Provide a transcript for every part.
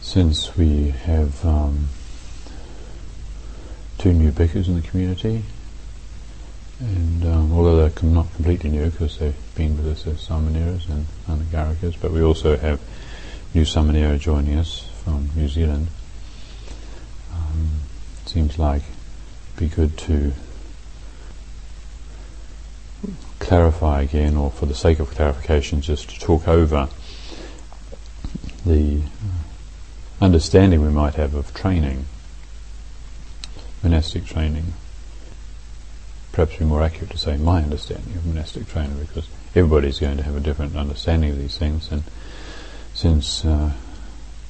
since we have um, two new bhikkhus in the community, and um, although they're not completely new because they've been with us as samaneras and anagarikas, but we also have new samanera joining us from New Zealand. Um, seems like be good to clarify again, or for the sake of clarification, just to talk over the uh, understanding we might have of training, monastic training. Perhaps be more accurate to say my understanding of monastic training, because everybody's going to have a different understanding of these things, and since uh,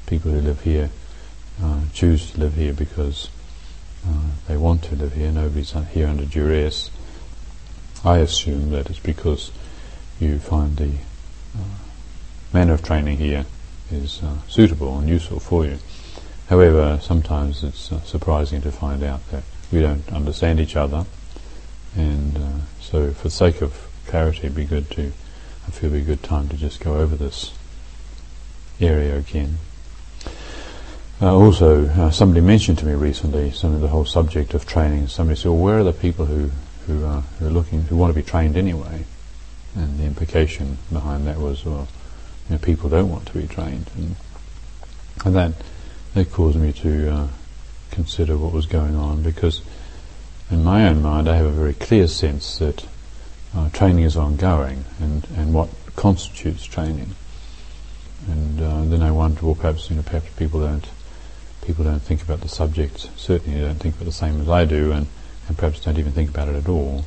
people who live here uh, choose to live here because uh, they want to live here, nobody's here under duress. I assume that it's because you find the uh, manner of training here is uh, suitable and useful for you. However, sometimes it's uh, surprising to find out that we don't understand each other, and uh, so for the sake of clarity, it'd be good to, I feel, it'd be a good time to just go over this area again. Uh, also, uh, somebody mentioned to me recently some of the whole subject of training. Somebody said, "Well, where are the people who who, who are looking who want to be trained anyway?" And the implication behind that was, well, you know, people don't want to be trained, and, and that that caused me to uh, consider what was going on because, in my own mind, I have a very clear sense that uh, training is ongoing, and and what constitutes training. And uh, then I wonder, well, perhaps you know, perhaps people don't people don't think about the subject. Certainly, they don't think about the same as I do, and, and perhaps don't even think about it at all.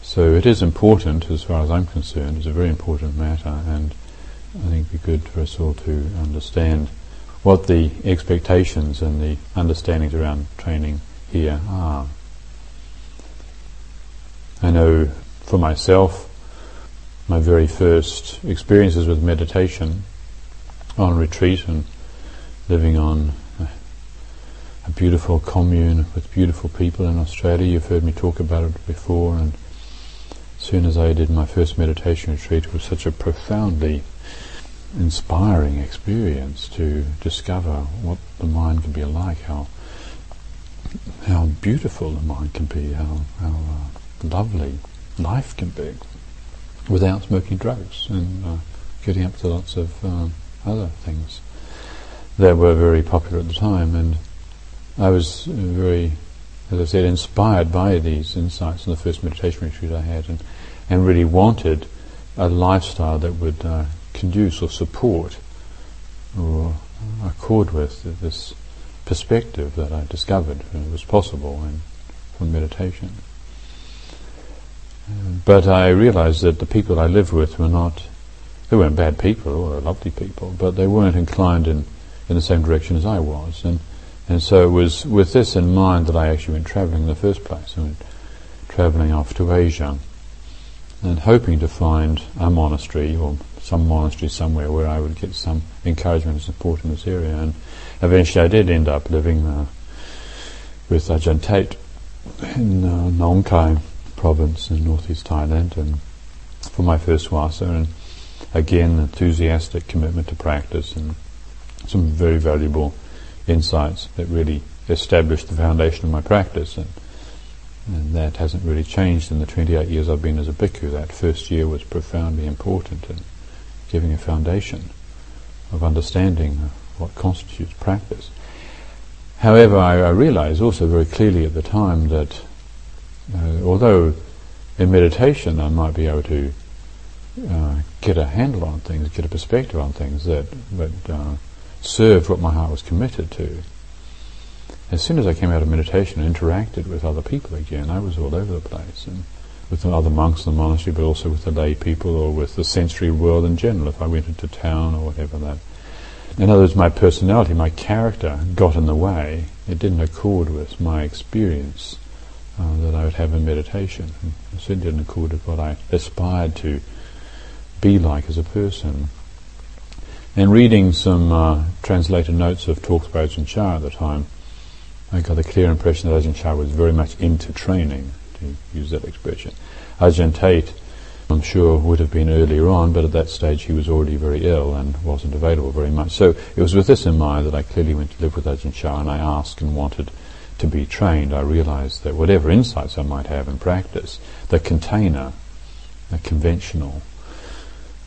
So it is important, as far as I'm concerned. It's a very important matter, and I think it'd be good for us all to understand what the expectations and the understandings around training here are. I know for myself, my very first experiences with meditation on retreat and living on a, beautiful commune with beautiful people in Australia. You've heard me talk about it before, and as soon as I did my first meditation retreat, it was such a profoundly inspiring experience to discover what the mind can be like, how how beautiful the mind can be, how how uh, lovely life can be without smoking drugs and uh, getting up to lots of uh, other things that were very popular at the time. And I was very, as I said, inspired by these insights in the first meditation retreat I had, and, and really wanted a lifestyle that would uh, conduce or support or accord with this perspective that I discovered was possible in, from meditation. But I realized that the people I lived with were not, they weren't bad people or lovely people, but they weren't inclined in, in the same direction as I was. And, and so it was with this in mind that I actually went traveling in the first place. I went traveling off to Asia and hoping to find a monastery or some monastery somewhere where I would get some encouragement and support in this area. And eventually I did end up living uh, with Ajahn Tate in uh, Nong Khai province in northeast Thailand and for my first vassa and again enthusiastic commitment to practice and some very valuable insights that really established the foundation of my practice and, and that hasn't really changed in the 28 years I've been as a bhikkhu. That first year was profoundly important in giving a foundation of understanding what constitutes practice. However, I, I realized also very clearly at the time that uh, although in meditation I might be able to uh, get a handle on things, get a perspective on things that, that uh, served what my heart was committed to. As soon as I came out of meditation and interacted with other people again, I was all over the place. And with the other monks in the monastery, but also with the lay people or with the sensory world in general, if I went into town or whatever that. In other words, my personality, my character got in the way. It didn't accord with my experience uh, that I would have in meditation. It certainly didn't accord with what I aspired to be like as a person. And reading some uh, translated notes of talks by Ajahn Chah at the time, I got a clear impression that Ajahn Chah was very much into training, use that expression. Ajahn Tate I'm sure would have been earlier on, but at that stage he was already very ill and wasn't available very much. So it was with this in mind that I clearly went to live with Ajahn Chah and I asked and wanted to be trained. I realized that whatever insights I might have in practice, the container, the conventional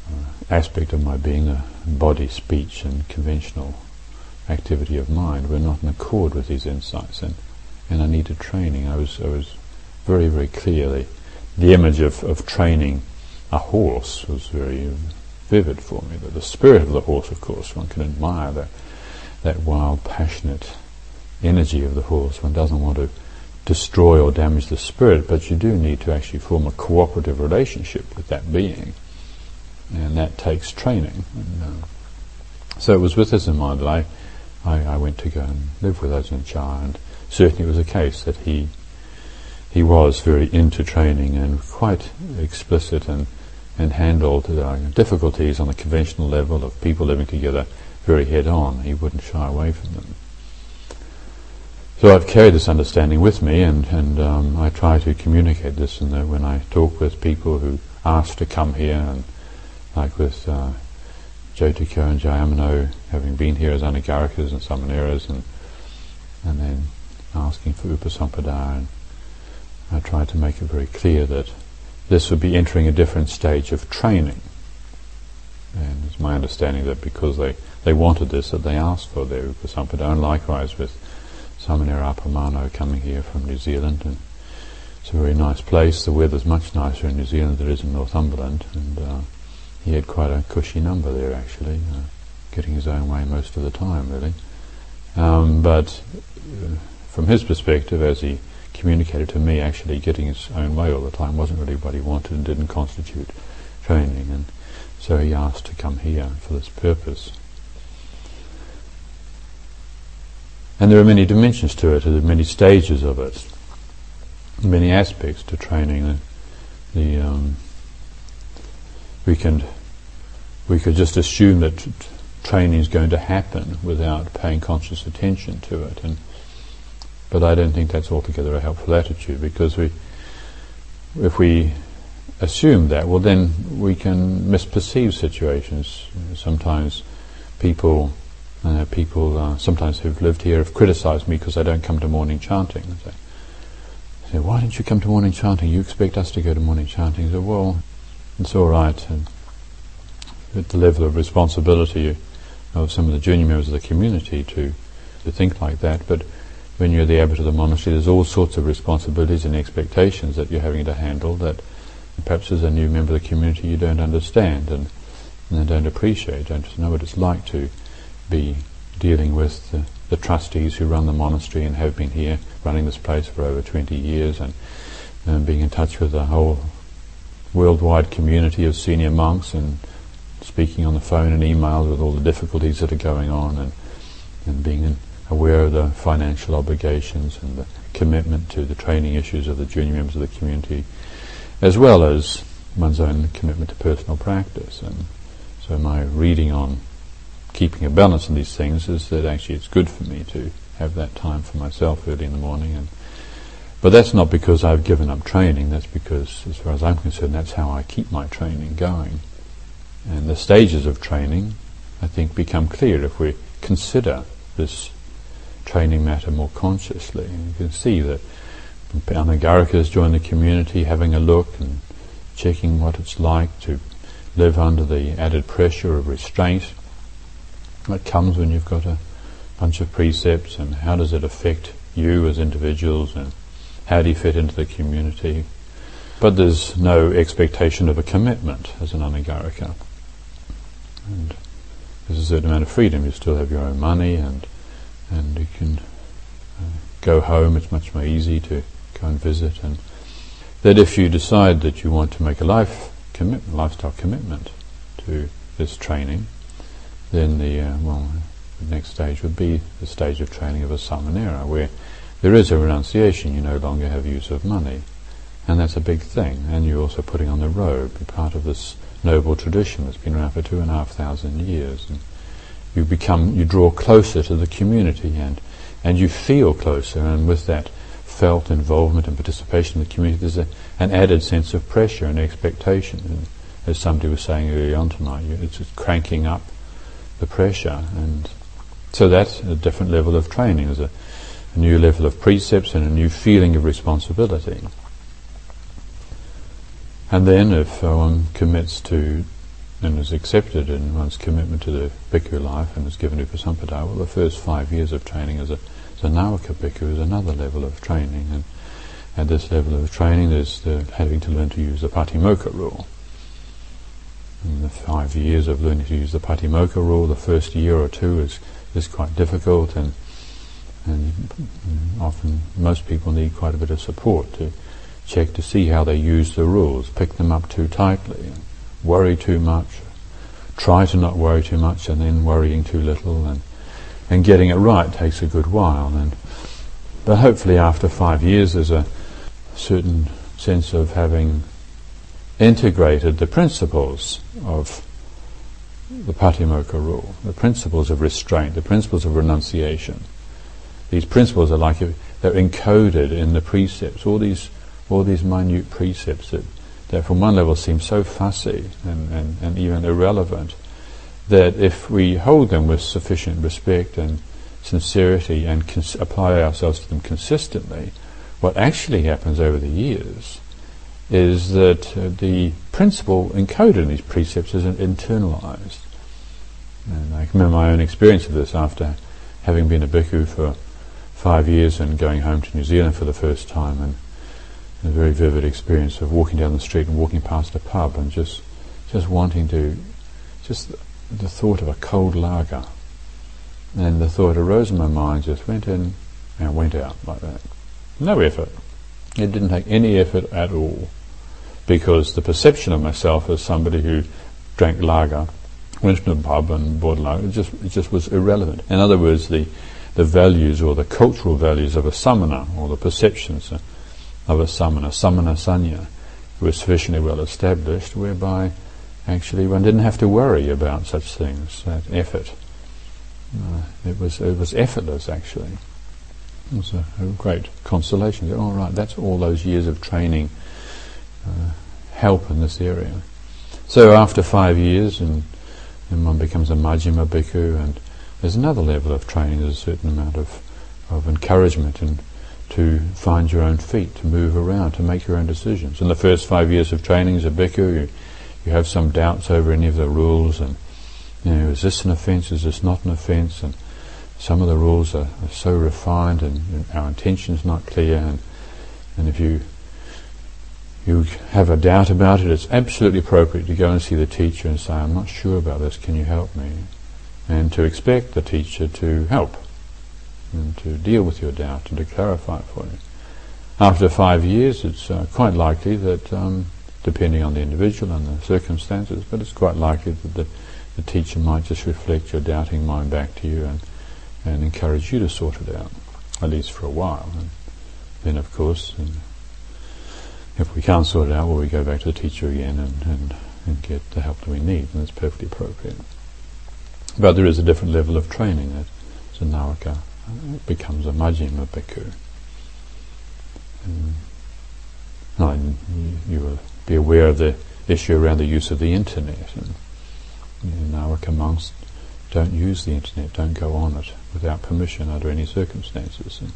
uh, aspect of my being, the body, speech and conventional activity of mind were not in accord with these insights and, and I needed training. I was, I was very, very clearly. The, image of, of training a horse was very vivid for me. But the spirit of the horse, of course, one can admire that, that wild, passionate energy of the horse. One doesn't want to destroy or damage the spirit, but you do need to actually form a cooperative relationship with that being. And that takes training. And, uh, so it was with this in mind that I, I, I, went to go and live with Ajahn Chah, and certainly it was a case that he he was very into training and quite explicit and, and handled uh, difficulties on the conventional level of people living together very head on. He wouldn't shy away from them. So I've carried this understanding with me, and, and um, I try to communicate this in the, when I talk with people who ask to come here, and like with uh, Jyotikyo and Jayamano having been here as Anagarikas and Samaneras, and and then asking for Upasampada and I tried to make it very clear that this would be entering a different stage of training. And it's my understanding that because they, they wanted this, that they asked for their Upasampada. And likewise with Samanera Appamano coming here from New Zealand. And it's a very nice place. The weather's much nicer in New Zealand than it is in Northumberland. And uh, he had quite a cushy number there, actually, uh, getting his own way most of the time, really. Um, but uh, from his perspective, as he communicated to me actually getting his own way all the time wasn't really what he wanted and didn't constitute training and so he asked to come here for this purpose. And there are many dimensions to it, there are many stages of it, many aspects to training. The, the um, we can we could just assume that t- training is going to happen without paying conscious attention to it, and but I don't think that's altogether a helpful attitude because we, if we assume that, well then we can misperceive situations. Sometimes people, uh, people uh, sometimes who've lived here have criticized me because I don't come to morning chanting. They say, why don't you come to morning chanting? You expect us to go to morning chanting. Say, well, it's all right. And at the level of responsibility of some of the junior members of the community to, to think like that, but when you're the abbot of the monastery, there's all sorts of responsibilities and expectations that you're having to handle that perhaps as a new member of the community you don't understand and, and don't appreciate, don't know what it's like to be dealing with the, the, trustees who run the monastery and have been here running this place for over 20 years and, and being in touch with the whole worldwide community of senior monks and speaking on the phone and emails with all the difficulties that are going on and, and being in aware of the financial obligations and the commitment to the training issues of the junior members of the community, as well as one's own commitment to personal practice. And so my reading on keeping a balance in these things is that actually it's good for me to have that time for myself early in the morning. And but that's not because I've given up training. That's because, as far as I'm concerned, that's how I keep my training going. And the stages of training, I think, become clear if we consider this training matter more consciously. And you can see that Anagarikas joined the community, having a look and checking what it's like to live under the added pressure of restraint that comes when you've got a bunch of precepts and how does it affect you as individuals and how do you fit into the community. But there's no expectation of a commitment as an anagarika. And there's a certain amount of freedom. You still have your own money and and you can uh, go home. It's much more easy to go and visit, and that if you decide that you want to make a life commitment, lifestyle commitment to this training, then the uh, well, the next stage would be the stage of training of a samanera, where there is a renunciation. You no longer have use of money, and that's a big thing. And you're also putting on the robe, part of this noble tradition that's been around for two and a half thousand years. And you become, you draw closer to the community and, and you feel closer and with that felt involvement and participation in the community, there's a, an added sense of pressure and expectation. And as somebody was saying early on tonight, it's just cranking up the pressure. And so that's a different level of training. There's a, a new level of precepts and a new feeling of responsibility. And then if one commits to and is accepted in one's commitment to the bhikkhu life and is given to upasampada, well the first five years of training as a, as a bhikkhu is another level of training. And at this level of training there's the having to learn to use the patimokkha rule. And the five years of learning to use the patimokkha rule, the first year or two is, is quite difficult and, and often most people need quite a bit of support to check to see how they use the rules, pick them up too tightly, worry too much, try to not worry too much and then worrying too little and, and getting it right takes a good while. And, but hopefully after five years there's a certain sense of having integrated the principles of the Patimokkha rule, the principles of restraint, the principles of renunciation. These principles are like they're encoded in the precepts, all these all these minute precepts that, that from one level seem so fussy and, and, and even irrelevant that if we hold them with sufficient respect and sincerity and cons- apply ourselves to them consistently, what actually happens over the years is that uh, the principle encoded in these precepts is internalized. And I remember my own experience of this after having been a bhikkhu for five years and going home to New Zealand for the first time and a very vivid experience of walking down the street and walking past a pub and just just wanting to just the, thought of a cold lager. And the thought arose in my mind just went in and went out like that. No effort. It didn't take any effort at all because the perception of myself as somebody who drank lager went to a pub and bought lager it just it just was irrelevant. In other words the the values or the cultural values of a samana or the perceptions uh, of a samana, samana sanya, was sufficiently well established whereby actually one didn't have to worry about such things, that effort. Uh, it was it was effortless actually. It was a, a great consolation. All oh, right, that's all those years of training uh, help in this area. So after five years, and, and one becomes a majjhima bhikkhu, and there's another level of training. There's a certain amount of of encouragement and to find your own feet, to move around, to make your own decisions. In the first five years of training as a bhikkhu, you, you have some doubts over any of the rules, and you know, is this an offence? Is this not an offence? And some of the rules are, are so refined, and, and our intention's not clear. And and if you you have a doubt about it, it's absolutely appropriate to go and see the teacher and say, "I'm not sure about this. Can you help me?" And to expect the teacher to help and to deal with your doubt and to clarify it for you. After five years, it's uh, quite likely that, um, depending on the individual and the circumstances, but it's quite likely that the, the teacher might just reflect your doubting mind back to you and, and encourage you to sort it out, at least for a while. And then, of course, if we can't sort it out, well, we go back to the teacher again and, and, and get the help that we need, and that's perfectly appropriate. But there is a different level of training that Nawaka becomes a Majjhima bhikkhu. And you, will be aware of the issue around the use of the internet. And you know, Nawaka monks don't use the internet, don't go on it without permission under any circumstances. And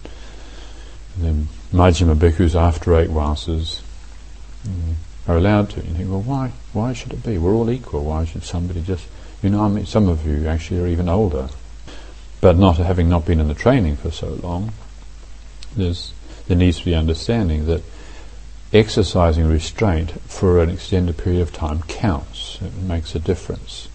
then Majjhima bhikkhus after eight mm, are allowed to. You think, well, why? Why should it be? We're all equal. Why should somebody just? You know, I mean, some of you actually are even older but not having not been in the training for so long, there's, there needs to be understanding that exercising restraint for an extended period of time counts. It makes a difference.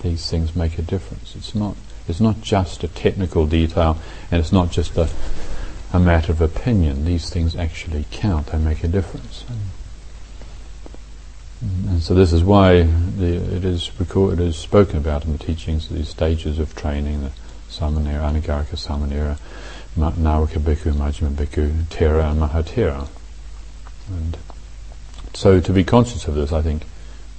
These things make a difference. It's not. It's not just a technical detail, and it's not just a, a matter of opinion. These things actually count. They make a difference. And so this is why the, it is recorded, it is spoken about in the teachings, these stages of training, the samanera, anagarika samanera, nawaka bhikkhu, majjhima bhikkhu, thera and mahathera. And so to be conscious of this, I think,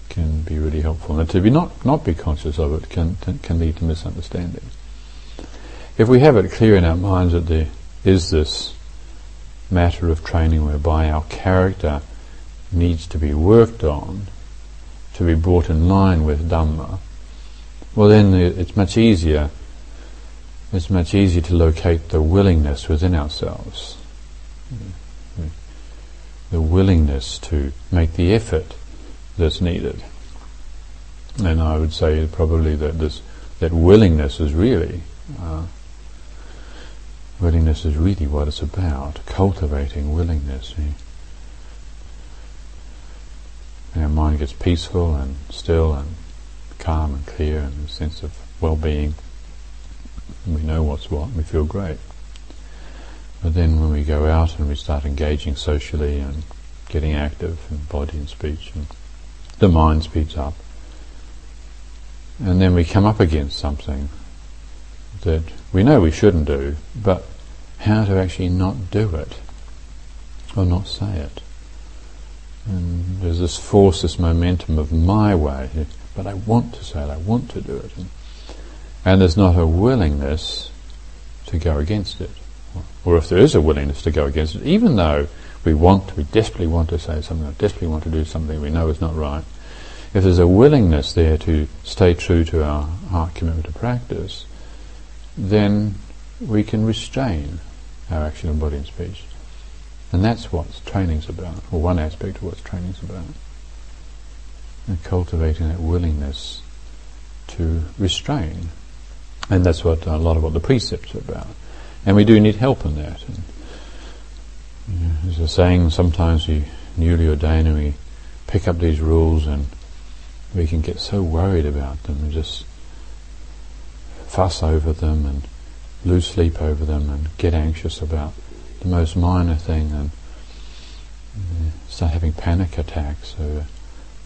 can be really helpful. And to be not, not be conscious of it can, can lead to misunderstanding. If we have it clear in our minds that there is this matter of training whereby our character needs to be worked on to be brought in line with Dhamma, well then it's much easier it's much easier to locate the willingness within ourselves. The willingness to make the effort that's needed. And I would say probably that this that willingness is really uh, willingness is really what it's about. Cultivating willingness. Our mind gets peaceful and still and calm and clear and a sense of well-being. We know what's what. And we feel great. But then when we go out and we start engaging socially and getting active in body and speech, and the mind speeds up. And then we come up against something that we know we shouldn't do, but how to actually not do it or not say it. And there's this force, this momentum of my way, but I want to say it, I want to do it. And, and there's not a willingness to go against it. Or if there is a willingness to go against it, even though we want we desperately want to say something, or desperately want to do something we know is not right, if there's a willingness there to stay true to our heart commitment to practice, then we can restrain our action of body and speech. And that's what training's about, or one aspect of what training's about. And cultivating that willingness to restrain. And that's what a lot of what the precepts are about. And we do need help in that. And, you know, there's a saying, sometimes we newly ordained and we pick up these rules and we can get so worried about them and just fuss over them and lose sleep over them and get anxious about the most minor thing and uh, start having panic attacks over,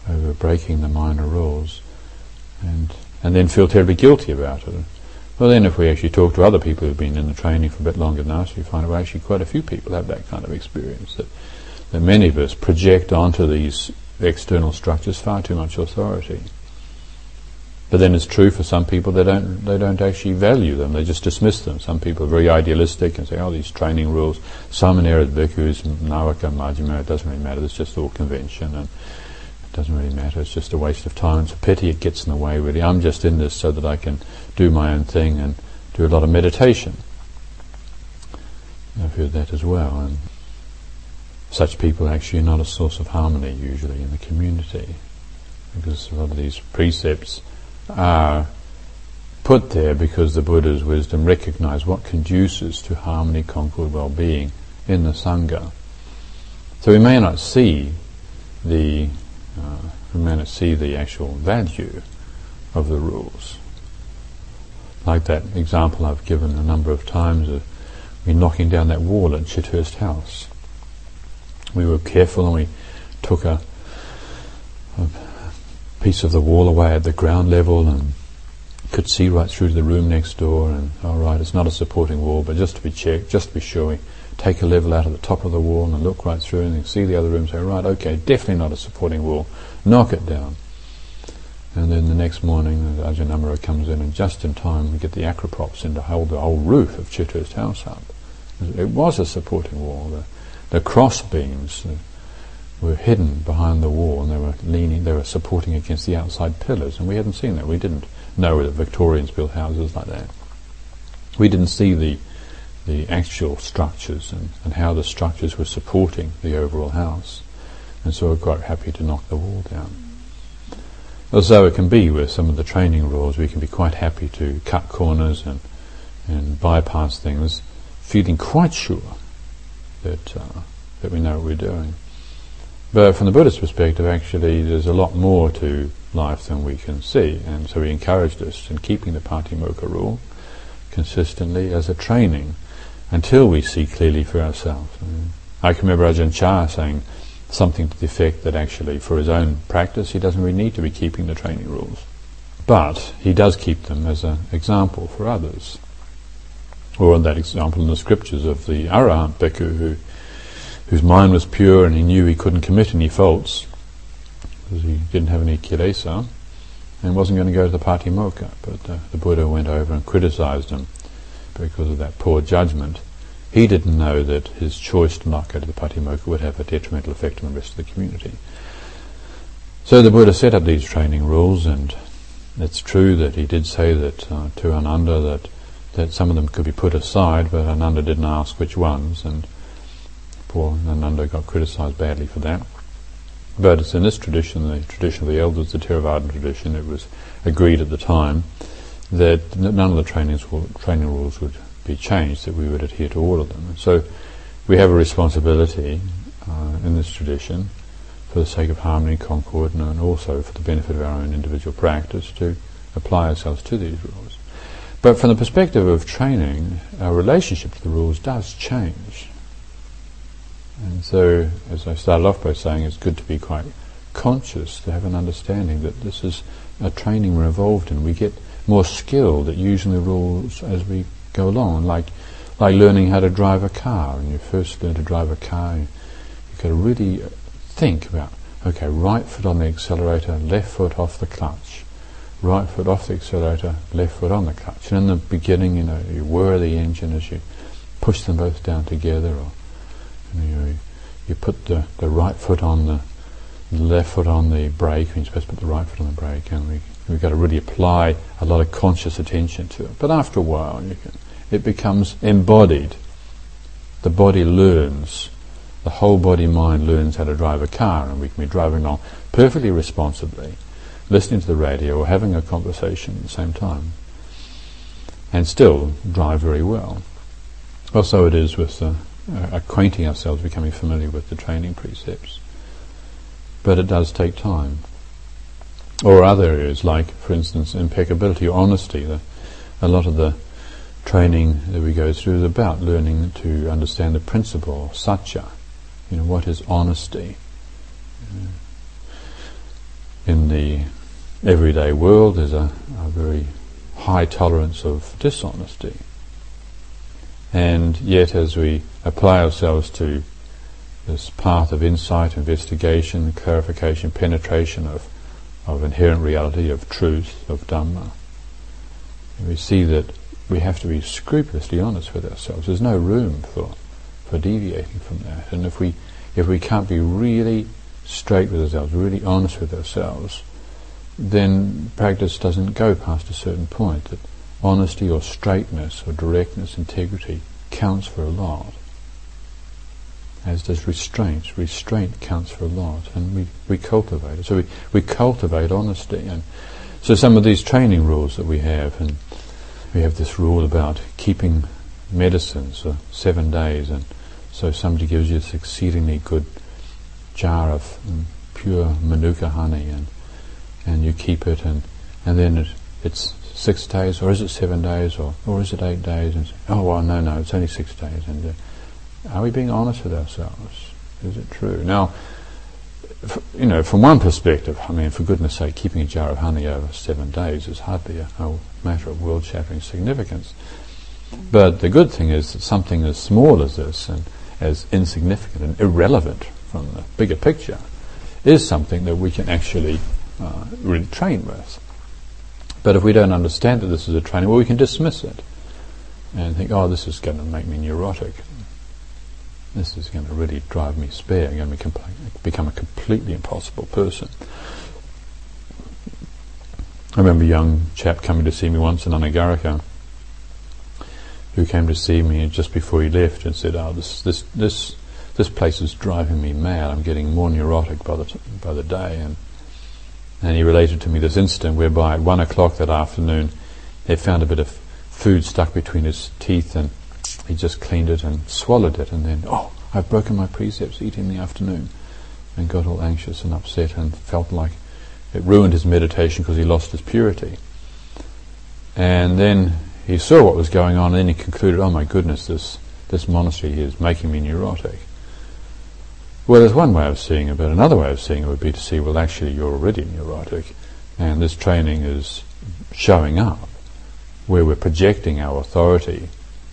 over breaking the minor rules and and then feel terribly guilty about it. Well then if we actually talk to other people who've been in the training for a bit longer than us, we find well actually quite a few people have that kind of experience that, that many of us project onto these external structures far too much authority. But then it's true for some people they don't they don't actually value them. They just dismiss them. Some people are very idealistic and say, "Oh, these training rules, Samanera bhikkhus, Navaka, Majjhima, it doesn't really matter. It's just all convention and it doesn't really matter. It's just a waste of time. It's a pity it gets in the way. Really, I'm just in this so that I can do my own thing and do a lot of meditation." I've heard that as well. And such people actually are not a source of harmony usually in the community because a lot of these precepts are put there because the Buddha's wisdom recognized what conduces to harmony, concord, well-being in the Sangha. So we may not see the, uh, we may not see the actual value of the rules. Like that example I've given a number of times of me knocking down that wall at Chithurst House. We were careful and we took a, a piece of the wall away at the ground level and could see right through to the room next door and all right it's not a supporting wall but just to be checked just to be sure we take a level out of the top of the wall and look right through and see the other room say right okay definitely not a supporting wall. Knock it down. And then the next morning the Ajahn comes in and just in time we get the Acrow props in to hold the whole roof of Chithurst house up. It was a supporting wall. The, the cross beams were hidden behind the wall and they were leaning, they were supporting against the outside pillars, and we hadn't seen that. We didn't know that Victorians built houses like that. We didn't see the the actual structures and, and how the structures were supporting the overall house, and so we're quite happy to knock the wall down. As though it can be with some of the training rules, we can be quite happy to cut corners and and bypass things, feeling quite sure that uh, that we know what we're doing. But from the Buddhist perspective, actually, there's a lot more to life than we can see, and so he encouraged us in keeping the Patimokkha rule consistently as a training until we see clearly for ourselves. Mm. I can remember Ajahn Chah saying something to the effect that actually, for his own practice, he doesn't really need to be keeping the training rules, but he does keep them as an example for others. Or that example in the scriptures of the Arahant bhikkhu who whose mind was pure and he knew he couldn't commit any faults because he didn't have any kilesa and wasn't going to go to the Patimokkha. But uh, the Buddha went over and criticized him because of that poor judgment he didn't know that his choice to not go to the Patimokkha would have a detrimental effect on the rest of the community. So the Buddha set up these training rules, and it's true that he did say that uh, to Ananda that that some of them could be put aside, but Ananda didn't ask which ones, and poor Ananda got criticized badly for that. But it's in this tradition, the tradition of the elders, the Theravadan tradition, it was agreed at the time that none of the trainings training rules would be changed, that we would adhere to all of them. so we have a responsibility uh, in this tradition for the sake of harmony, concord, and also for the benefit of our own individual practice to apply ourselves to these rules. But from the perspective of training, our relationship to the rules does change. And so, as I started off by saying, it's good to be quite conscious, to have an understanding that this is a training we're involved in. We get more skilled at using the rules as we go along, like like learning how to drive a car. When you first learn to drive a car, you, you've got to really think about, okay, right foot on the accelerator, left foot off the clutch. Right foot off the accelerator, left foot on the clutch. And in the beginning, you know, you whir the engine as you push them both down together, or you, you, put the, the right foot on the left foot on the brake, and you're supposed to put the right foot on the brake, and we, we've got to really apply a lot of conscious attention to it. But after a while, can, it becomes embodied. The body learns, the whole body mind learns how to drive a car, and we can be driving along perfectly responsibly, listening to the radio or having a conversation at the same time, and still drive very well. Well, so it is with uh, Uh, acquainting ourselves, becoming familiar with the training precepts but it does take time. Or other areas like, for instance, impeccability or honesty. The, a lot of the training that we go through is about learning to understand the principle, satya. You know, what is honesty? Uh, in the everyday world, there's a, a very high tolerance of dishonesty. And yet, as we apply ourselves to this path of insight, investigation, clarification, penetration of, of inherent reality, of truth, of Dhamma. we see that we have to be scrupulously honest with ourselves. There's no room for, for deviating from that. And if we, if we can't be really straight with ourselves, really honest with ourselves, then practice doesn't go past a certain point. That honesty or straightness or directness, integrity counts for a lot as does restraint. Restraint counts for a lot, and we, we cultivate it. So we, we cultivate honesty. And so some of these training rules that we have, and we have this rule about keeping medicines for seven days, and so somebody gives you this exceedingly good jar of um, pure manuka honey, and and you keep it, and and then it, it's six days, or is it seven days, or or is it eight days? And oh well, no, no, it's only six days, and uh, are we being honest with ourselves? Is it true? Now, you know, from one perspective, I mean, for goodness sake, keeping a jar of honey over seven days is hardly a, a matter of world-shattering significance. But the good thing is that something as small as this and as insignificant and irrelevant from the bigger picture is something that we can actually uh, really train with. But if we don't understand that this is a training, well, we can dismiss it and think, oh, this is going to make me neurotic this is going to really drive me spare. I'm going to become a completely impossible person. I remember a young chap coming to see me once in Anagarika who came to see me just before he left and said, "Oh, this this this this place is driving me mad. I'm getting more neurotic by the t- by the day." And and he related to me this incident whereby at one o'clock that afternoon, he found a bit of food stuck between his teeth and he just cleaned it and swallowed it and then, oh, I've broken my precepts, eat in the afternoon. And got all anxious and upset and felt like it ruined his meditation because he lost his purity. And then he saw what was going on and then he concluded, oh my goodness, this, this monastery is making me neurotic. Well, there's one way of seeing it, but another way of seeing it would be to see, well, actually, you're already neurotic, and this training is showing up, where we're projecting our authority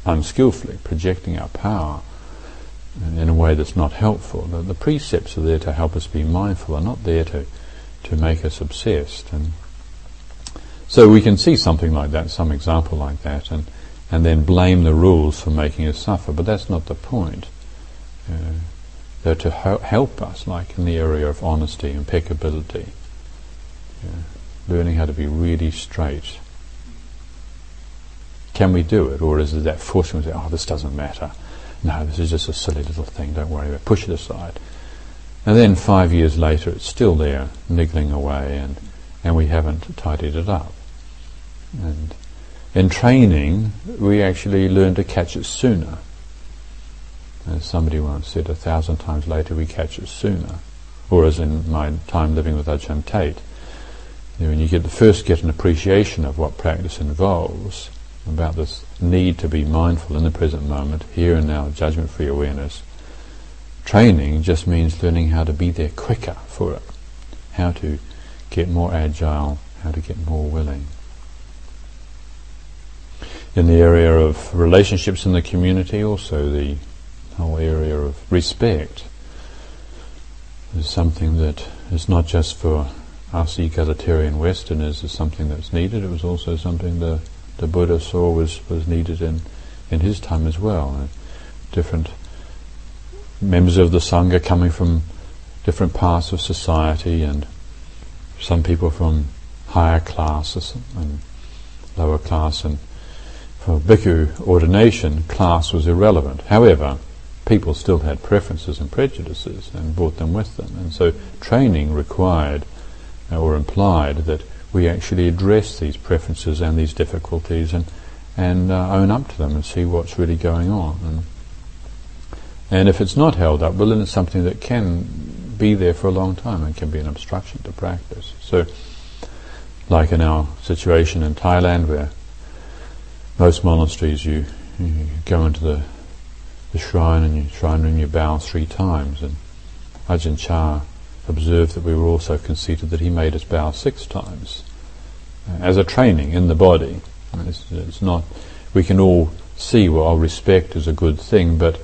unskillfully, projecting our power in a way that's not helpful. The, the, precepts are there to help us be mindful, are not there to, to make us obsessed. And so we can see something like that, some example like that, and, and then blame the rules for making us suffer. But that's not the point. Uh, they're to help us, like in the area of honesty, and impeccability, yeah, learning how to be really straight. Can we do it, or is it that forcing? Say, "Oh, this doesn't matter. No, this is just a silly little thing. Don't worry about. it. Push it aside." And then five years later, it's still there, niggling away, and and we haven't tidied it up. And in training, we actually learn to catch it sooner. As somebody once said, a thousand times later we catch it sooner. Or as in my time living with Ajahn Tate, when you get the first get an appreciation of what practice involves, about this need to be mindful in the present moment, here and now, judgment-free awareness, training just means learning how to be there quicker for it, how to get more agile, how to get more willing in the area of relationships in the community, also the whole area of respect is something that is not just for us egalitarian Westerners, is something that's needed. It was also something the the Buddha saw was, was needed in, in his time as well. Uh, different members of the Sangha coming from different parts of society and some people from higher classes and lower class and for bhikkhu ordination, class was irrelevant. However, people still had preferences and prejudices and brought them with them. And so training required uh, or implied that we actually address these preferences and these difficulties and, and uh, own up to them and see what's really going on. And, and if it's not held up, well then it's something that can be there for a long time and can be an obstruction to practice. So, like in our situation in Thailand where most monasteries you, you go into the, the shrine and you shrine and you bow three times and Ajahn Chah observed that we were also conceited that he made us bow six times uh, as a training in the body. It's, it's, not, we can all see, well, respect is a good thing, but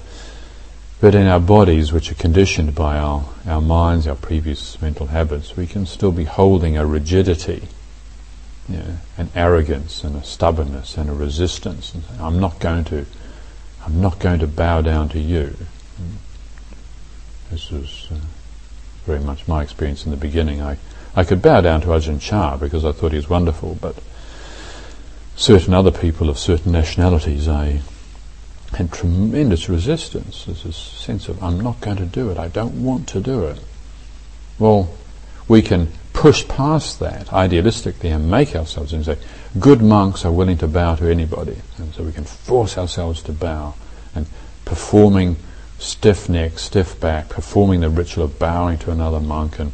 but in our bodies, which are conditioned by our, our minds, our previous mental habits, we can still be holding a rigidity yeah, an arrogance and a stubbornness and a resistance. And I'm not going to, I'm not going to bow down to you. This was uh, very much my experience in the beginning. I, I could bow down to Ajahn Chah because I thought he was wonderful, but certain other people of certain nationalities, I had tremendous resistance. There's this sense of, I'm not going to do it, I don't want to do it. Well, we can push past that idealistically and make ourselves and say, good monks are willing to bow to anybody. And so we can force ourselves to bow and performing stiff neck, stiff back, performing the ritual of bowing to another monk and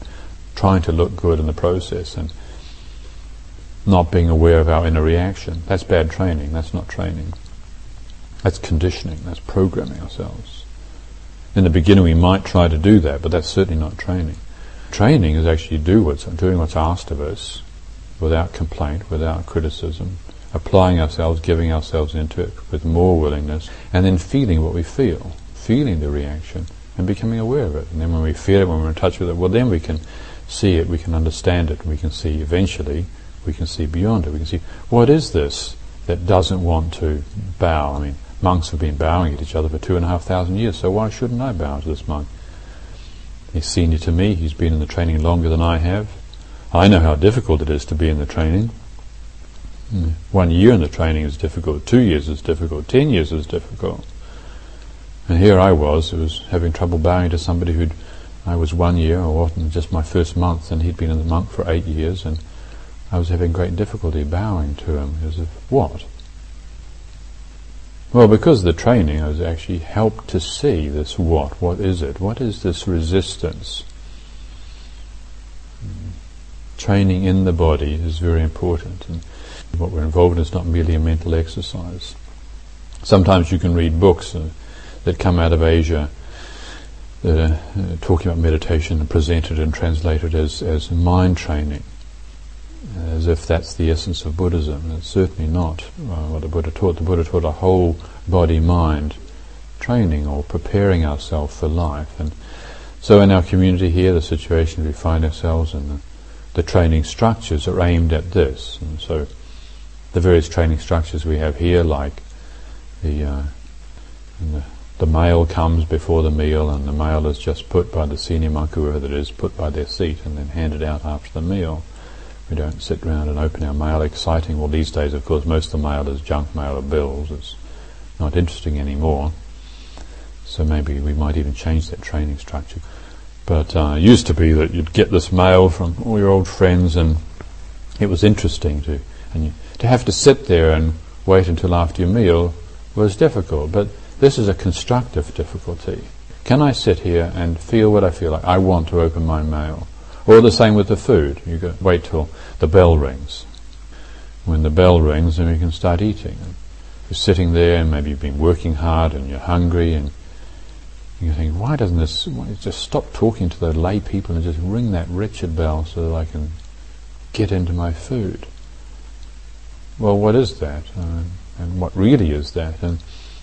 trying to look good in the process and not being aware of our inner reaction. That's bad training. That's not training. That's conditioning. That's programming ourselves. In the beginning we might try to do that, but that's certainly not training. Training is actually do what's, doing what's asked of us without complaint, without criticism, applying ourselves, giving ourselves into it with more willingness, and then feeling what we feel, feeling the reaction, and becoming aware of it. And then when we feel it, when we're in touch with it, well then we can see it, we can understand it, we can see eventually, we can see beyond it, we can see, what is this that doesn't want to bow? I mean, monks have been bowing at each other for two and a half thousand years, so why shouldn't I bow to this monk? He's senior to me, he's been in the training longer than I have. I know how difficult it is to be in the training. Mm. One year in the training is difficult, two years is difficult, ten years is difficult. And here I was, I was having trouble bowing to somebody who'd, I was one year, or just my first month, and he'd been a monk for eight years, and I was having great difficulty bowing to him. As if, what? Well, because the training, has actually helped to see this what. What is it? What is this resistance? Training in the body is very important. And what we're involved in is not merely a mental exercise. Sometimes you can read books uh, that come out of Asia that are uh, talking about meditation and presented and translated as, as mind training as if that's the essence of Buddhism. It's certainly not uh, what the Buddha taught. The Buddha taught a whole body-mind training or preparing ourselves for life. And so in our community here, the situation we find ourselves in, the, the training structures are aimed at this. And so the various training structures we have here, like the, uh, the, the mail comes before the meal, and the mail is just put by the senior monk, whoever that is, put by their seat, and then handed out after the meal. We don't sit around and open our mail. Exciting. Well, these days, of course, most of the mail is junk mail or bills. It's not interesting anymore. So maybe we might even change that training structure. But uh, it used to be that you'd get this mail from all your old friends, and it was interesting to and you, to have to sit there and wait until after your meal was difficult. But this is a constructive difficulty. Can I sit here and feel what I feel like? I want to open my mail. Or the same with the food. You got wait till the bell rings. When the bell rings, then we can start eating. You're sitting there, and maybe you've been working hard, and you're hungry, and you think, why doesn't this just stop talking to the lay people and just ring that wretched bell so that I can get into my food? Well, what is that? Uh, and what really is that? And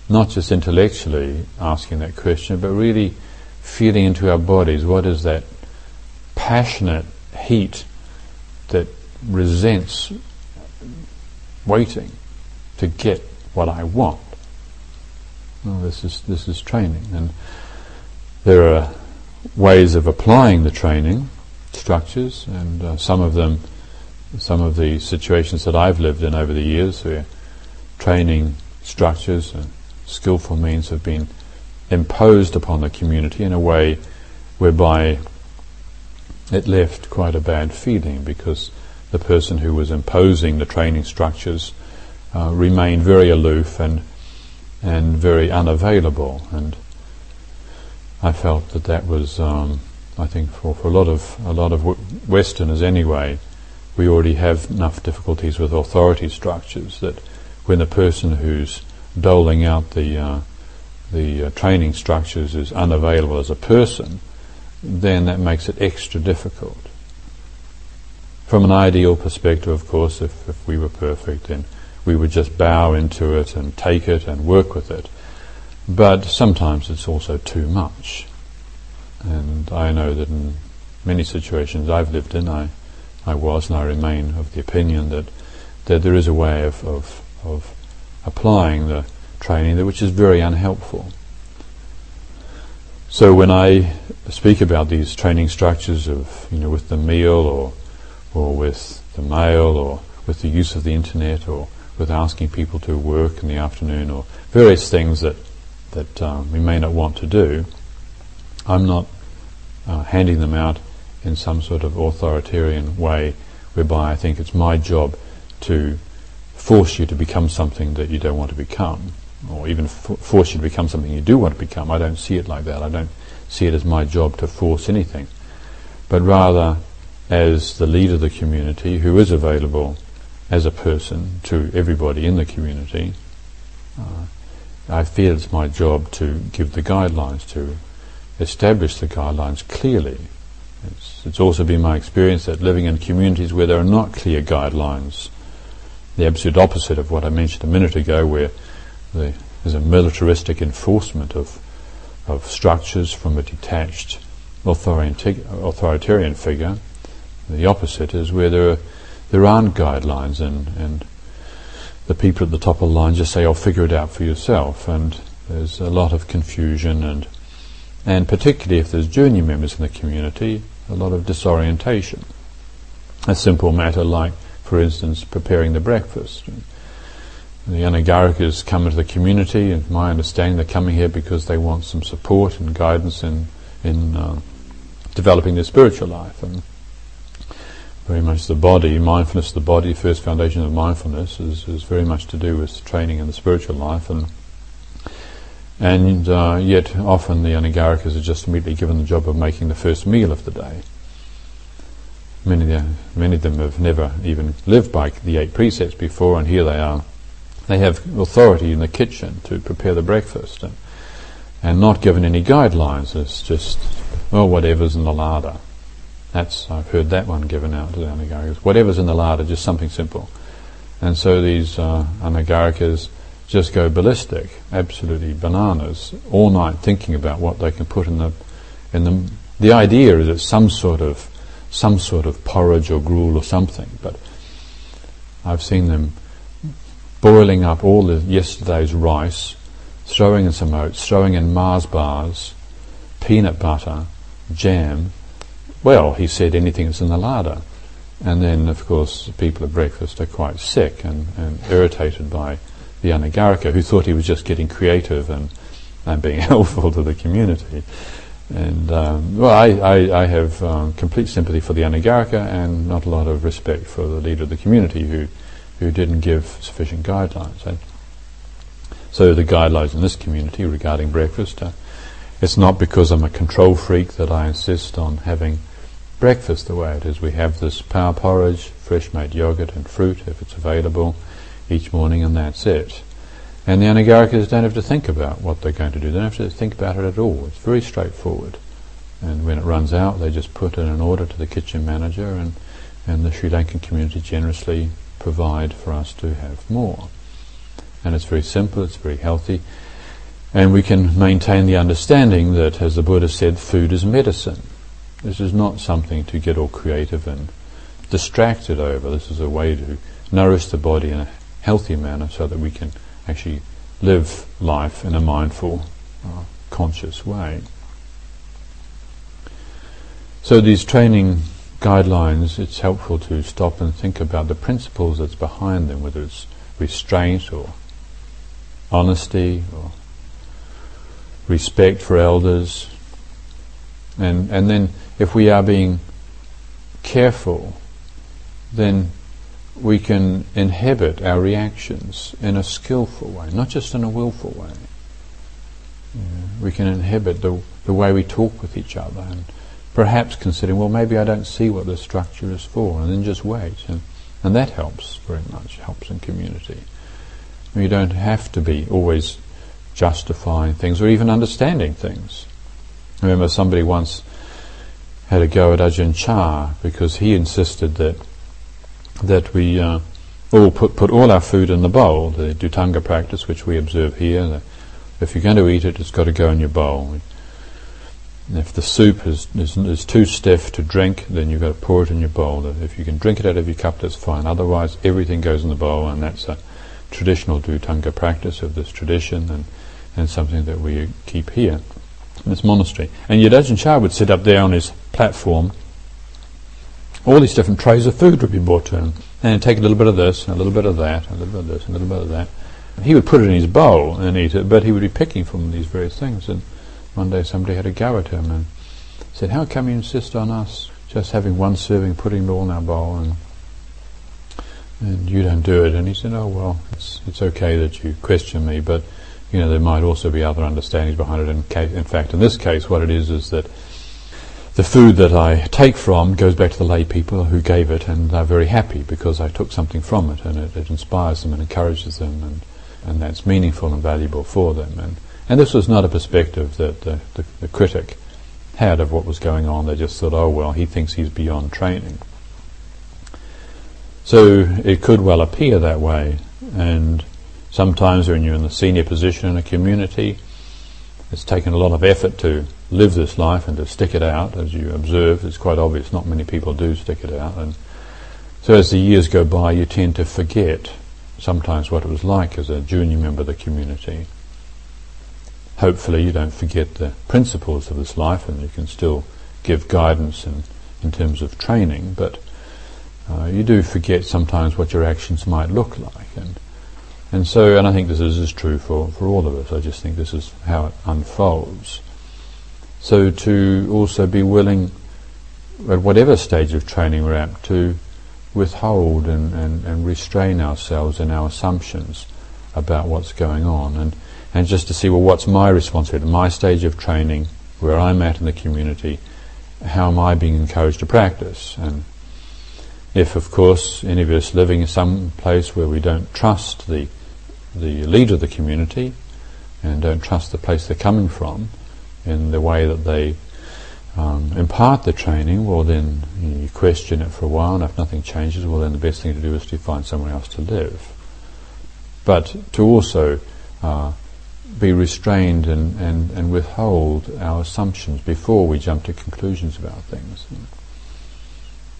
not just intellectually asking that question, but really feeling into our bodies what is that passionate heat that resents waiting to get what I want. Well, this is this is training, and there are ways of applying the training structures, and uh, some of them, some of the situations that I've lived in over the years, where training structures and skillful means have been imposed upon the community in a way whereby it left quite a bad feeling because the person who was imposing the training structures uh, remained very aloof and and very unavailable. And I felt that that was, um, I think, for, for a lot of a lot of Westerners anyway, we already have enough difficulties with authority structures that when the person who's doling out the uh, the uh, training structures is unavailable as a person, then that makes it extra difficult. From an ideal perspective, of course, if, if we were perfect, then we would just bow into it and take it and work with it. But sometimes it's also too much. And I know that in many situations I've lived in, I, I was and I remain of the opinion that, that there is a way of, of, of applying the training which is very unhelpful. So when I speak about these training structures of, you know, with the meal or, or with the mail or with the use of the internet or with asking people to work in the afternoon or various things that, that um, we may not want to do, I'm not uh, handing them out in some sort of authoritarian way whereby I think it's my job to force you to become something that you don't want to become or even f- force you to become something you do want to become. I don't see it like that. I don't see it as my job to force anything, but rather as the leader of the community who is available as a person to everybody in the community. Uh, I feel it's my job to give the guidelines, to establish the guidelines clearly. It's, it's also been my experience that living in communities where there are not clear guidelines, the absolute opposite of what I mentioned a minute ago, where the, there's a militaristic enforcement of, of structures from a detached authoritarian figure. The opposite is where there, are, there aren't guidelines and, and the people at the top of the line just say, "I'll figure it out for yourself." And there's a lot of confusion and and particularly if there's junior members in the community, a lot of disorientation. A simple matter like, for instance, preparing the breakfast. The Anagarikas come into the community, and my understanding they're coming here because they want some support and guidance in in uh, developing their spiritual life. And very much the body, mindfulness of the body, first foundation of mindfulness, is, is very much to do with training in the spiritual life. And and uh, yet often the Anagarikas are just immediately given the job of making the first meal of the day. Many many of them have never even lived by the eight precepts before, and here they are they have authority in the kitchen to prepare the breakfast and, and not given any guidelines. It's just, oh, whatever's in the larder. That's, I've heard that one given out to the Anagarikas. Whatever's in the larder, just something simple. And so these uh, Anagarikas just go ballistic, absolutely bananas, all night thinking about what they can put in the, in the, the idea is it's some sort of, some sort of porridge or gruel or something, but I've seen them boiling up all the yesterday's rice, throwing in some oats, throwing in Mars bars, peanut butter, jam. Well, he said anything that's in the larder. And then, of course, the people at breakfast are quite sick and, and irritated by the Anagarika, who thought he was just getting creative and, and being helpful to the community. And um, well, I, I, I have um, complete sympathy for the Anagarika and not a lot of respect for the leader of the community who, who didn't give sufficient guidelines. And so the guidelines in this community regarding breakfast, uh, it's not because I'm a control freak that I insist on having breakfast the way it is. We have this power porridge, fresh made yogurt and fruit if it's available each morning and that's it. And the Anagarikas don't have to think about what they're going to do. They don't have to think about it at all. It's very straightforward. And when it runs out, they just put in an order to the kitchen manager, and, and the Sri Lankan community generously provide for us to have more. And it's very simple, it's very healthy, and we can maintain the understanding that, as the Buddha said, food is medicine. This is not something to get all creative and distracted over. This is a way to nourish the body in a healthy manner so that we can actually live life in a mindful, uh, conscious way. So these training guidelines, it's helpful to stop and think about the principles that's behind them, whether it's restraint or honesty or respect for elders. And, and then if we are being careful, then we can inhibit our reactions in a skillful way, not just in a willful way. Yeah, we can inhibit the, the way we talk with each other and perhaps considering, well, maybe I don't see what the structure is for, and then just wait. And, and that helps very much, helps in community. You don't have to be always justifying things or even understanding things. I remember somebody once had a go at Ajahn Chah because he insisted that that we uh, all put, put all our food in the bowl, the Dhutanga practice which we observe here. if you're going to eat it, it's got to go in your bowl. If the soup is, is, is, too stiff to drink, then you've got to pour it in your bowl. If you can drink it out of your cup, that's fine. Otherwise, everything goes in the bowl, and that's a traditional Dhutanga practice of this tradition, and, and something that we keep here in this monastery. And yet Ajahn Chah would sit up there on his platform all these different trays of food would be brought to him. And take a little bit of this, a little bit of that, a little bit of this, a little bit of that. He would put it in his bowl and eat it, but he would be picking from these various things. And one day somebody had a go at him and said, How come you insist on us just having one serving, putting it all in our bowl, and and you don't do it? And he said, Oh, well, it's, it's okay that you question me, but you know, there might also be other understandings behind it. In, in fact, in this case, what it is is that the food that I take from goes back to the lay people who gave it, and they're very happy because I took something from it, and it, it inspires them and encourages them, and, and that's meaningful and valuable for them. And, and this was not a perspective that the, the, the critic had of what was going on. They just thought, oh well, he thinks he's beyond training. So it could well appear that way, and sometimes when you're in the senior position in a community, it's taken a lot of effort to live this life and to stick it out. As you observe, it's quite obvious not many people do stick it out. And so as the years go by, you tend to forget sometimes what it was like as a junior member of the community. Hopefully you don't forget the principles of this life and you can still give guidance in, in terms of training, but uh, you do forget sometimes what your actions might look like. And, and so, and I think this is, is true for, for all of us. I just think this is how it unfolds. So to also be willing, at whatever stage of training we're at, to withhold and, and, and restrain ourselves in our assumptions about what's going on and, and just to see, well, what's my responsibility, my stage of training, where I'm at in the community, how am I being encouraged to practice? And if, of course, any of us living in some place where we don't trust the, the leader of the community and don't trust the place they're coming from, in the way that they um, impart the training, well then you question it for a while, and if nothing changes, well then the best thing to do is to find somewhere else to live. But to also uh, be restrained and, and, and withhold our assumptions before we jump to conclusions about things.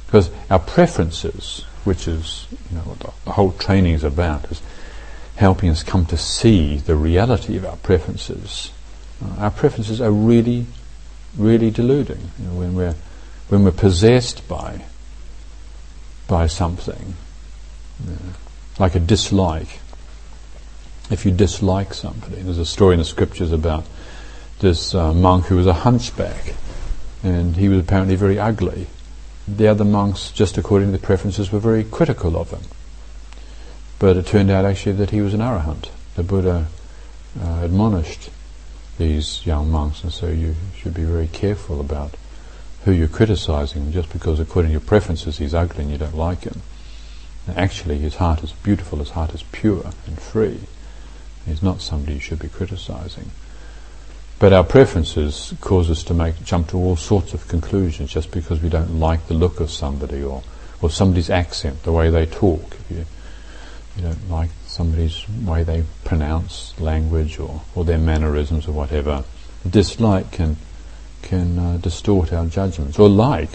Because our preferences, which is you know, what the whole training is about, is helping us come to see the reality of our preferences. Uh, our preferences are really, really deluding. You know, when we're when we're possessed by by something, you know, like a dislike. If you dislike somebody, there's a story in the scriptures about this uh, monk who was a hunchback, and he was apparently very ugly. The other monks, just according to the preferences, were very critical of him. But it turned out actually that he was an arahant. The Buddha uh, admonished these young monks, and so you should be very careful about who you're criticizing. Just because, according to your preferences, he's ugly and you don't like him, actually his heart is beautiful, his heart is pure and free. He's not somebody you should be criticizing. But our preferences cause us to make jump to all sorts of conclusions just because we don't like the look of somebody or, or somebody's accent, the way they talk. If you, you don't like somebody's way they pronounce language or, or their mannerisms or whatever, dislike can can uh, distort our judgments. Or like,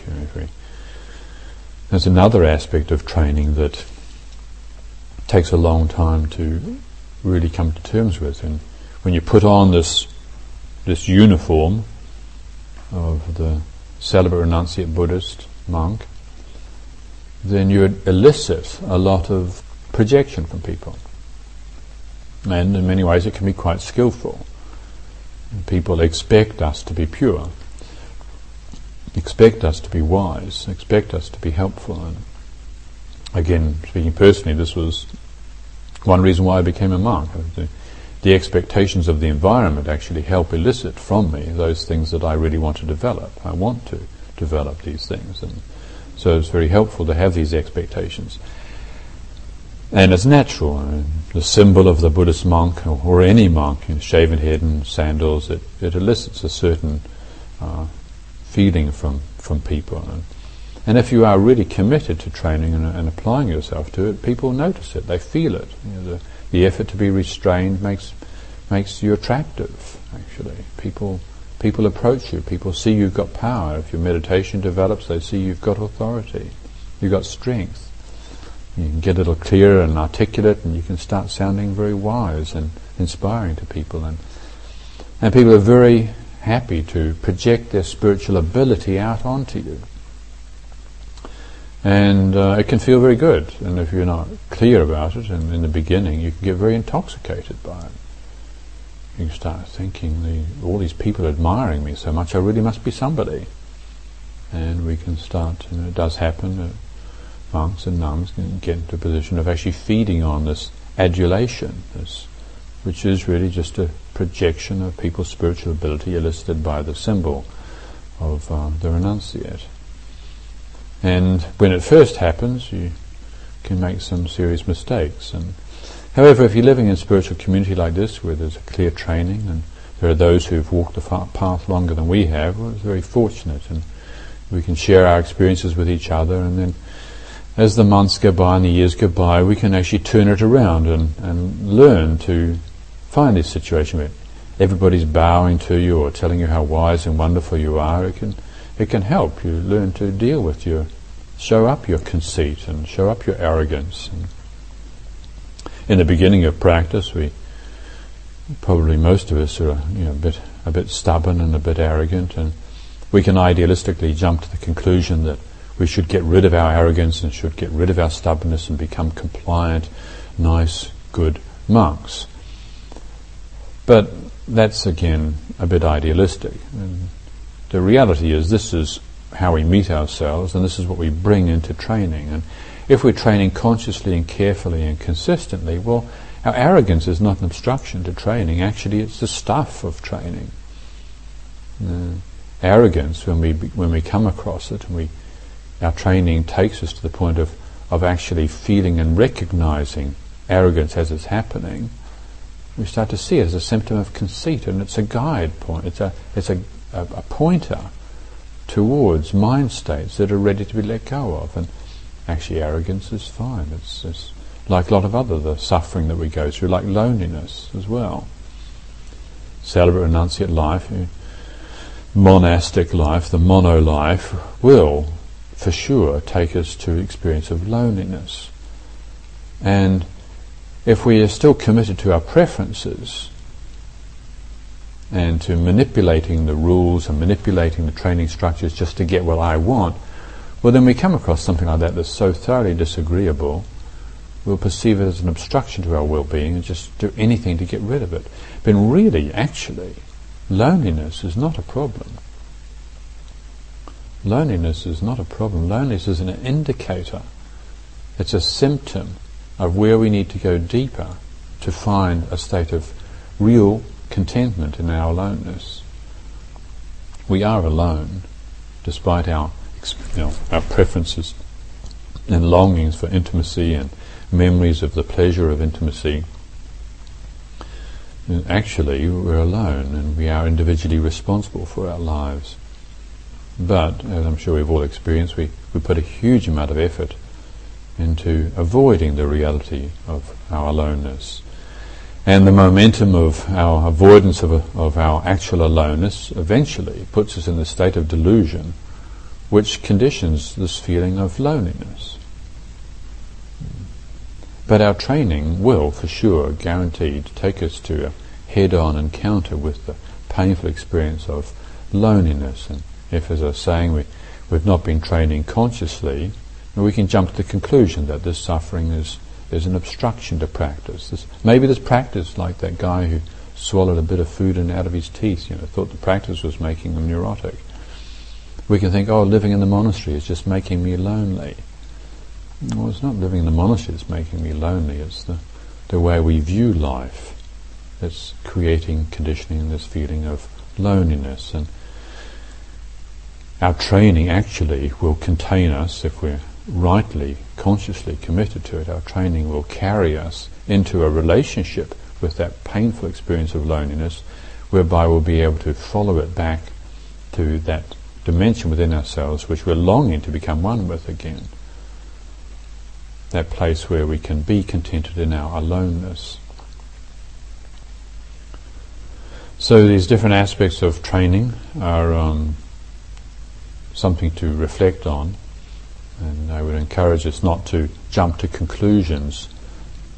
there's another aspect of training that takes a long time to really come to terms with. And when you put on this this uniform of the celibate renunciate Buddhist monk, then you elicit a lot of projection from people. And in many ways it can be quite skillful. People expect us to be pure, expect us to be wise, expect us to be helpful. And again, speaking personally, this was one reason why I became a monk. The, the expectations of the environment actually help elicit from me those things that I really want to develop. I want to develop these things. And so it's very helpful to have these expectations. And it's natural. I mean, the symbol of the Buddhist monk or, or any monk, you know, shaven head and sandals, it, it elicits a certain uh, feeling from, from people. And, and, if you are really committed to training and, and, applying yourself to it, people notice it. They feel it. You know, the, the effort to be restrained makes makes you attractive. Actually, people people approach you. People see you've got power. If your meditation develops, they see you've got authority. You've got strength you can get a little clearer and articulate, and you can start sounding very wise and inspiring to people. And, and people are very happy to project their spiritual ability out onto you. And uh, it can feel very good. And if you're not clear about it and in the beginning, you can get very intoxicated by it. You can start thinking, the, all these people admiring me so much, I really must be somebody. And we can start, know, it does happen. Uh, monks and nuns can get into a position of actually feeding on this adulation, this, which is really just a projection of people's spiritual ability elicited by the symbol of uh, the renunciate. And when it first happens, you can make some serious mistakes. And however, if you're living in a spiritual community like this, where there's a clear training, and there are those who've walked the path longer than we have, well, it's very fortunate, and we can share our experiences with each other, and then as the months go by and the years go by, we can actually turn it around and, and learn to find this situation where everybody's bowing to you or telling you how wise and wonderful you are. It can, it can help you learn to deal with your, show up your conceit and show up your arrogance. And in the beginning of practice, we probably most of us are you know, a bit a bit stubborn and a bit arrogant, and we can idealistically jump to the conclusion that we should get rid of our arrogance and should get rid of our stubbornness and become compliant, nice, good monks. But that's again a bit idealistic. And the reality is this is how we meet ourselves and this is what we bring into training. And if we're training consciously and carefully and consistently, well, our arrogance is not an obstruction to training. Actually, it's the stuff of training. Uh, arrogance, when we when we come across it and we our training takes us to the point of, of actually feeling and recognizing arrogance as it's happening, we start to see it as a symptom of conceit, and it's a guide point. It's a it's a, a, a pointer towards mind states that are ready to be let go of. And actually, arrogance is fine. It's, it's like a lot of other the suffering that we go through, like loneliness as well. Celibate renunciate life, eh, monastic life, the mono life will for sure take us to experience of loneliness. And if we are still committed to our preferences and to manipulating the rules and manipulating the training structures just to get what I want, well, then we come across something like that that's so thoroughly disagreeable, we'll perceive it as an obstruction to our well-being and just do anything to get rid of it. But really, actually, loneliness is not a problem. Loneliness is not a problem. Loneliness is an indicator. It's a symptom of where we need to go deeper to find a state of real contentment in our aloneness. We are alone, despite our, you know, our preferences and longings for intimacy and memories of the pleasure of intimacy. And actually, we're alone and we are individually responsible for our lives. But, as I'm sure we've all experienced, we, we put a huge amount of effort into avoiding the reality of our aloneness and the momentum of our avoidance of, a, of our actual aloneness eventually puts us in the state of delusion, which conditions this feeling of loneliness. But our training will, for sure, guaranteed, to take us to a head-on encounter with the painful experience of loneliness. And if, as I was saying, we, we've not been training consciously, we can jump to the conclusion that this suffering is there's an obstruction to practice. There's, maybe there's practice like that guy who swallowed a bit of food and out of his teeth, you know, thought the practice was making him neurotic. We can think, oh, living in the monastery is just making me lonely. Well, it's not living in the monastery that's making me lonely, it's the, the way we view life that's creating, conditioning this feeling of loneliness. And our training actually will contain us if we're rightly, consciously committed to it, our training will carry us into a relationship with that painful experience of loneliness, whereby we'll be able to follow it back to that dimension within ourselves which we're longing to become one with again. That place where we can be contented in our aloneness. So these different aspects of training are um, something to reflect on. And I would encourage us not to jump to conclusions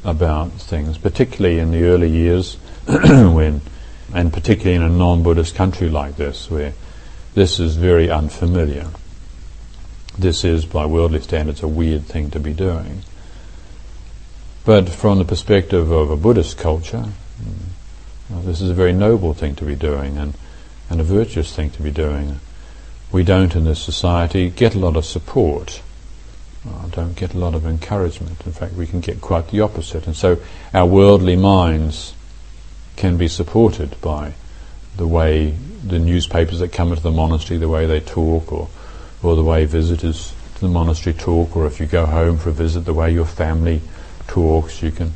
about things, particularly in the early years when, and particularly in a non-Buddhist country like this, where this is very unfamiliar. This is, by worldly standards, a weird thing to be doing. But from the perspective of a Buddhist culture, mm, this is a very noble thing to be doing and, and a virtuous thing to be doing. We don't in this society get a lot of support uh, don't get a lot of encouragement. In fact, we can get quite the opposite. And so our worldly minds can be supported by the way the newspapers that come into the monastery, the way they talk, or, or the way visitors to the monastery talk, or if you go home for a visit, the way your family talks. You can,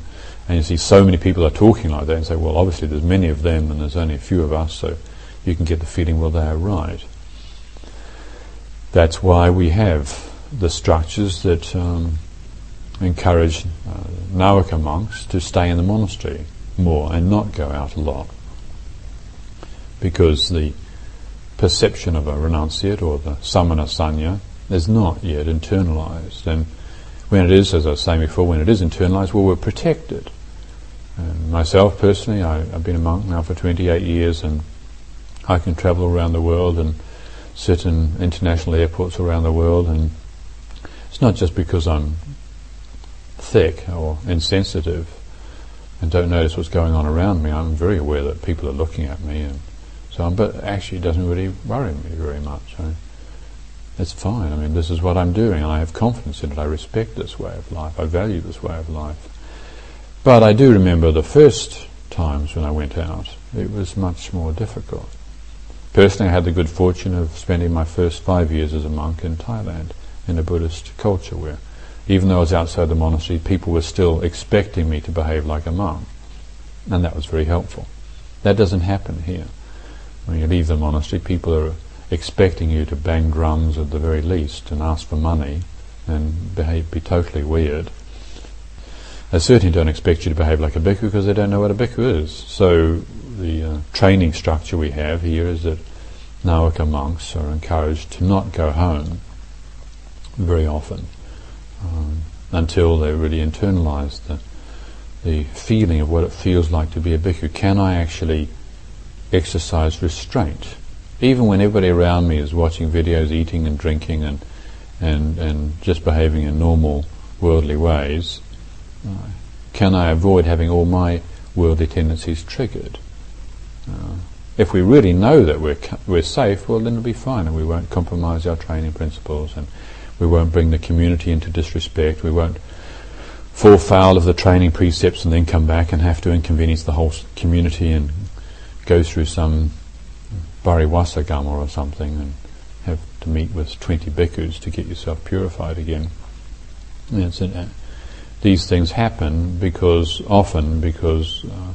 and you see so many people are talking like that, and say, well, obviously there's many of them, and there's only a few of us, so you can get the feeling, well, they are right. That's why we have the structures that um, encourage uh, Navaka monks to stay in the monastery more and not go out a lot. Because the perception of a renunciate or the samana sanya is not yet internalized. And when it is, as I was saying before, when it is internalized, well, we're protected. And myself personally, I, I've been a monk now for 28 years and I can travel around the world and sit in international airports around the world and it's not just because I'm thick or insensitive and don't notice what's going on around me. I'm very aware that people are looking at me, and so on. But actually, it doesn't really worry me very much. I it's fine. I mean, this is what I'm doing, and I have confidence in it. I respect this way of life. I value this way of life. But I do remember the first times when I went out, it was much more difficult. Personally, I had the good fortune of spending my first five years as a monk in Thailand in a Buddhist culture where even though I was outside the monastery, people were still expecting me to behave like a monk. And that was very helpful. That doesn't happen here. When you leave the monastery, people are expecting you to bang drums at the very least and ask for money and behave, be totally weird. They certainly don't expect you to behave like a bhikkhu because they don't know what a bhikkhu is. So the uh, training structure we have here is that Navaka monks are encouraged to not go home very often um, until they really internalize the, the feeling of what it feels like to be a bhikkhu. Can I actually exercise restraint? Even when everybody around me is watching videos, eating and drinking and, and, and just behaving in normal worldly ways, uh, can I avoid having all my worldly tendencies triggered? Uh, if we really know that we're, we're safe, well then it'll be fine and we won't compromise our training principles and we won't bring the community into disrespect, we won't fall foul of the training precepts and then come back and have to inconvenience the whole community and go through some Pariwasagama or something and have to meet with 20 bhikkhus to get yourself purified again. Uh, these things happen because, often because, uh,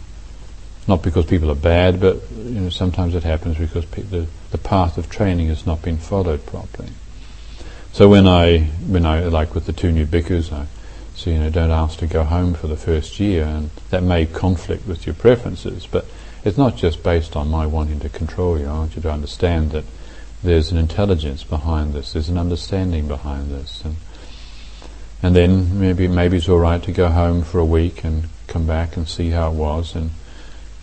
not because people are bad, but you know, sometimes it happens because pe- the, the path of training has not been followed properly. So when I, when I, like with the two new bhikkhus, I so, you know, don't ask to go home for the first year, and that may conflict with your preferences, but it's not just based on my wanting to control you. I want you to understand that there's an intelligence behind this, there's an understanding behind this. And, and then maybe maybe it's all right to go home for a week and come back and see how it was, and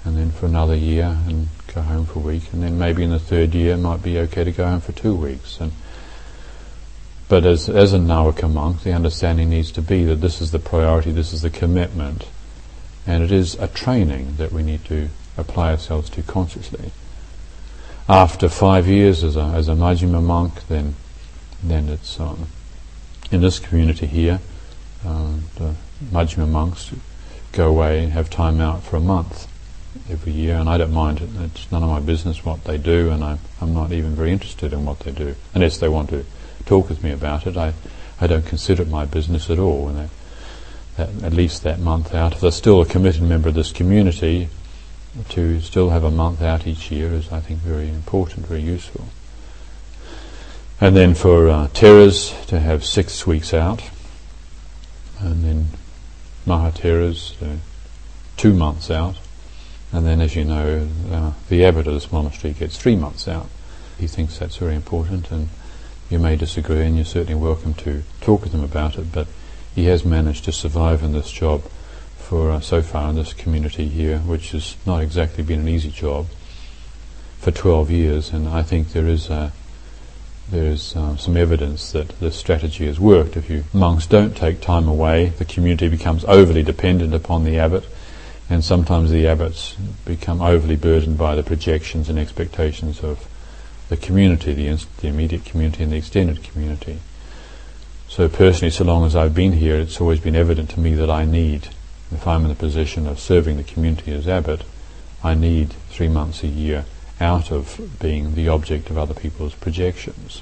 and then for another year and go home for a week, and then maybe in the third year it might be okay to go home for two weeks. And but as, as a Navaka monk, the understanding needs to be that this is the priority, this is the commitment, and it is a training that we need to apply ourselves to consciously. After five years as a, as a Majjhima monk, then, then it's um, in this community here, uh, the Majjhima monks go away and have time out for a month every year, and I don't mind it. It's none of my business what they do, and I'm, I'm not even very interested in what they do, unless they want to talk with me about it. I, I don't consider it my business at all. And that, at least that month out, if they're still a committed member of this community, to still have a month out each year is, I think, very important, very useful. And then for uh, to have six weeks out, and then Mahatheras uh, two months out, and then, as you know, uh, the abbot of this monastery gets three months out. He thinks that's very important, and you may disagree, and you're certainly welcome to talk with him about it, but he has managed to survive in this job for uh, so far in this community here, which has not exactly been an easy job, for 12 years, and I think there is uh, there is uh, some evidence that this strategy has worked. If you monks don't take time away, the community becomes overly dependent upon the abbot, and sometimes the abbots become overly burdened by the projections and expectations of the community, the, the immediate community and the extended community. So personally, so long as I've been here, it's always been evident to me that I need, if I'm in the position of serving the community as abbot, I need three months a year out of being the object of other people's projections.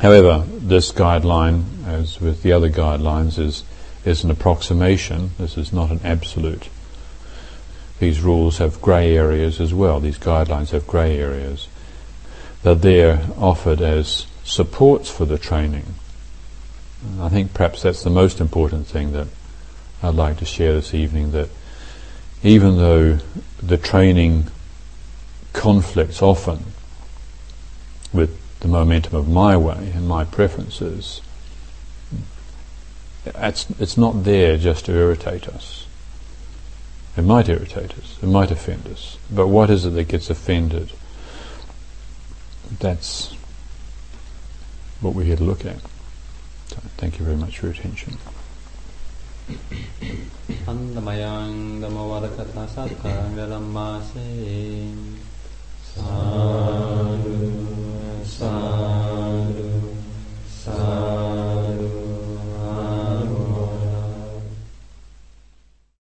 However, this guideline, as with the other guidelines, is, is an approximation. This is not an absolute these rules have grey areas as well. These guidelines have grey areas. That they're offered as supports for the training. I think perhaps that's the most important thing that I'd like to share this evening. That even though the training conflicts often with the momentum of my way and my preferences, it's, it's not there just to irritate us. It might irritate us, it might offend us, but what is it that gets offended? That's what we're here to look at. So thank you very much for your attention. Sadhu, sadhu.